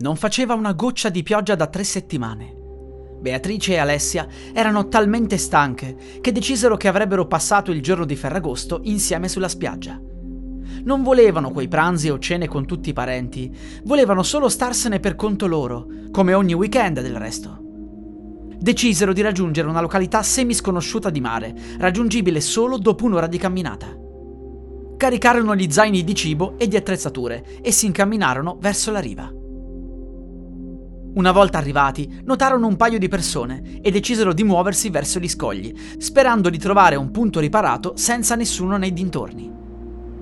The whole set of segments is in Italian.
Non faceva una goccia di pioggia da tre settimane. Beatrice e Alessia erano talmente stanche che decisero che avrebbero passato il giorno di Ferragosto insieme sulla spiaggia. Non volevano quei pranzi o cene con tutti i parenti, volevano solo starsene per conto loro, come ogni weekend del resto. Decisero di raggiungere una località semisconosciuta di mare, raggiungibile solo dopo un'ora di camminata. Caricarono gli zaini di cibo e di attrezzature e si incamminarono verso la riva. Una volta arrivati, notarono un paio di persone e decisero di muoversi verso gli scogli, sperando di trovare un punto riparato senza nessuno nei dintorni.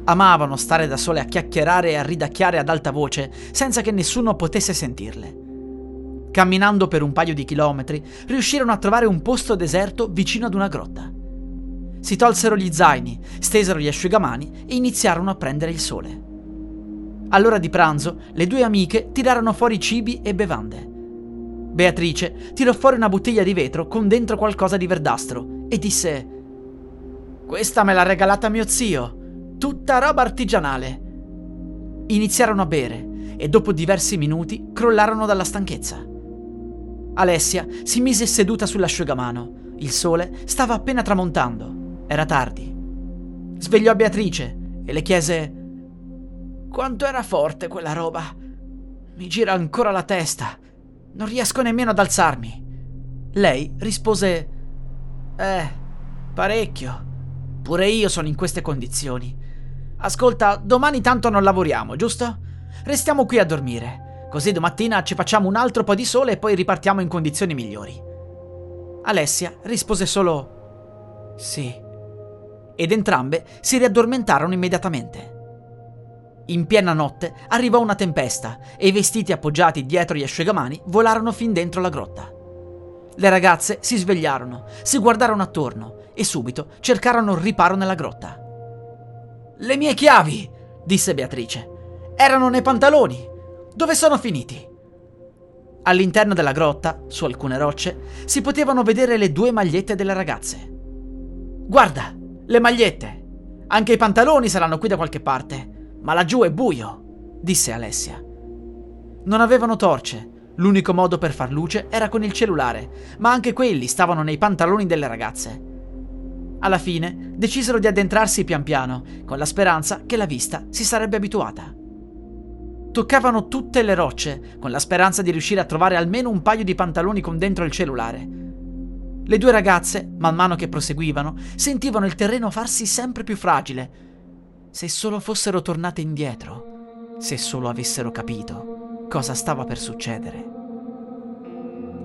Amavano stare da sole a chiacchierare e a ridacchiare ad alta voce, senza che nessuno potesse sentirle. Camminando per un paio di chilometri, riuscirono a trovare un posto deserto vicino ad una grotta. Si tolsero gli zaini, stesero gli asciugamani e iniziarono a prendere il sole. All'ora di pranzo, le due amiche tirarono fuori cibi e bevande. Beatrice tirò fuori una bottiglia di vetro con dentro qualcosa di verdastro e disse: Questa me l'ha regalata mio zio, tutta roba artigianale. Iniziarono a bere e dopo diversi minuti crollarono dalla stanchezza. Alessia si mise seduta sull'asciugamano. Il sole stava appena tramontando. Era tardi. Svegliò Beatrice e le chiese quanto era forte quella roba. Mi gira ancora la testa. Non riesco nemmeno ad alzarmi. Lei rispose: Eh, parecchio. Pure io sono in queste condizioni. Ascolta, domani tanto non lavoriamo, giusto? Restiamo qui a dormire. Così domattina ci facciamo un altro po' di sole e poi ripartiamo in condizioni migliori. Alessia rispose solo: Sì. Ed entrambe si riaddormentarono immediatamente. In piena notte arrivò una tempesta e i vestiti appoggiati dietro gli asciugamani volarono fin dentro la grotta. Le ragazze si svegliarono, si guardarono attorno e subito cercarono riparo nella grotta. Le mie chiavi, disse Beatrice. Erano nei pantaloni. Dove sono finiti? All'interno della grotta, su alcune rocce, si potevano vedere le due magliette delle ragazze. Guarda, le magliette. Anche i pantaloni saranno qui da qualche parte. Ma laggiù è buio, disse Alessia. Non avevano torce. L'unico modo per far luce era con il cellulare, ma anche quelli stavano nei pantaloni delle ragazze. Alla fine decisero di addentrarsi pian piano, con la speranza che la vista si sarebbe abituata. Toccavano tutte le rocce, con la speranza di riuscire a trovare almeno un paio di pantaloni con dentro il cellulare. Le due ragazze, man mano che proseguivano, sentivano il terreno farsi sempre più fragile, se solo fossero tornate indietro, se solo avessero capito cosa stava per succedere.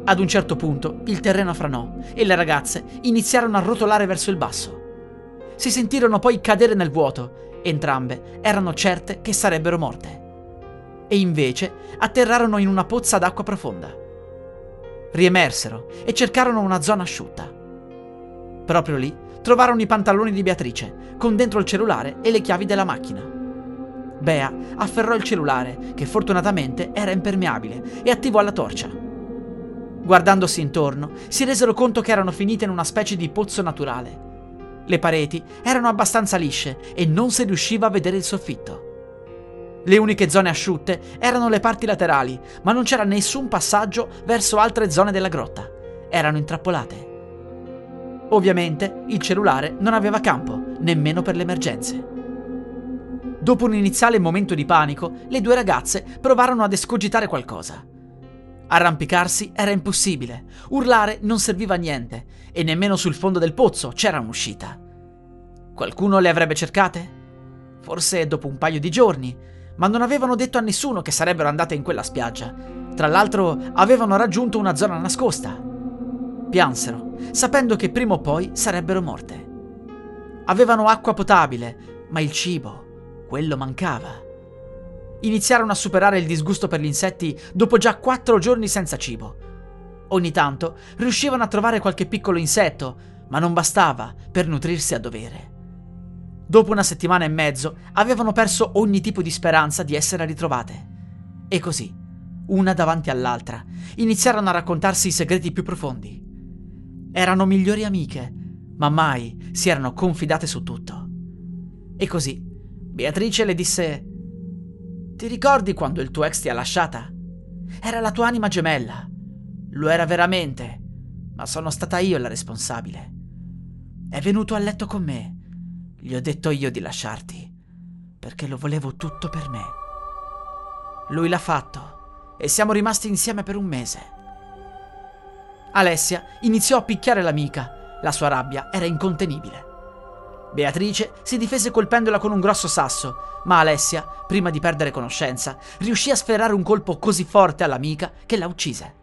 Ad un certo punto il terreno franò e le ragazze iniziarono a rotolare verso il basso. Si sentirono poi cadere nel vuoto, entrambe erano certe che sarebbero morte. E invece atterrarono in una pozza d'acqua profonda. Riemersero e cercarono una zona asciutta. Proprio lì trovarono i pantaloni di Beatrice, con dentro il cellulare e le chiavi della macchina. Bea afferrò il cellulare, che fortunatamente era impermeabile, e attivò la torcia. Guardandosi intorno, si resero conto che erano finite in una specie di pozzo naturale. Le pareti erano abbastanza lisce e non si riusciva a vedere il soffitto. Le uniche zone asciutte erano le parti laterali, ma non c'era nessun passaggio verso altre zone della grotta. Erano intrappolate. Ovviamente il cellulare non aveva campo, nemmeno per le emergenze. Dopo un iniziale momento di panico, le due ragazze provarono ad escogitare qualcosa. Arrampicarsi era impossibile, urlare non serviva a niente e nemmeno sul fondo del pozzo c'era un'uscita. Qualcuno le avrebbe cercate? Forse dopo un paio di giorni, ma non avevano detto a nessuno che sarebbero andate in quella spiaggia. Tra l'altro avevano raggiunto una zona nascosta. Piansero, sapendo che prima o poi sarebbero morte. Avevano acqua potabile, ma il cibo, quello mancava. iniziarono a superare il disgusto per gli insetti dopo già quattro giorni senza cibo. Ogni tanto riuscivano a trovare qualche piccolo insetto, ma non bastava per nutrirsi a dovere. Dopo una settimana e mezzo avevano perso ogni tipo di speranza di essere ritrovate. E così, una davanti all'altra, iniziarono a raccontarsi i segreti più profondi. Erano migliori amiche, ma mai si erano confidate su tutto. E così, Beatrice le disse: Ti ricordi quando il tuo ex ti ha lasciata? Era la tua anima gemella. Lo era veramente, ma sono stata io la responsabile. È venuto a letto con me. Gli ho detto io di lasciarti, perché lo volevo tutto per me. Lui l'ha fatto e siamo rimasti insieme per un mese. Alessia iniziò a picchiare l'amica la sua rabbia era incontenibile. Beatrice si difese colpendola con un grosso sasso, ma Alessia, prima di perdere conoscenza, riuscì a sferrare un colpo così forte all'amica che la uccise.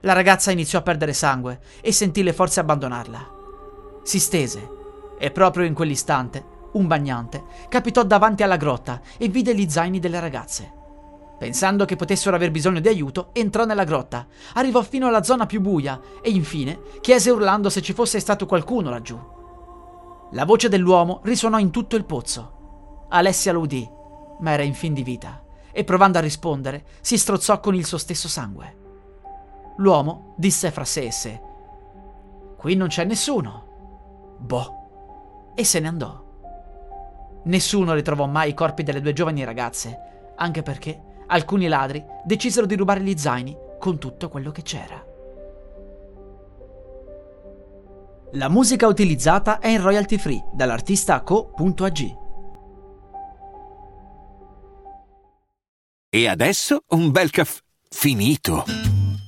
La ragazza iniziò a perdere sangue e sentì le forze abbandonarla. Si stese e proprio in quell'istante un bagnante capitò davanti alla grotta e vide gli zaini delle ragazze. Pensando che potessero aver bisogno di aiuto, entrò nella grotta, arrivò fino alla zona più buia e infine chiese urlando se ci fosse stato qualcuno laggiù. La voce dell'uomo risuonò in tutto il pozzo. Alessia lo udì, ma era in fin di vita, e provando a rispondere, si strozzò con il suo stesso sangue. L'uomo disse fra sé e sé: Qui non c'è nessuno. Boh. E se ne andò. Nessuno ritrovò mai i corpi delle due giovani ragazze, anche perché alcuni ladri decisero di rubare gli zaini con tutto quello che c'era. La musica utilizzata è in royalty free dall'artista co.ag. E adesso un bel caffè finito.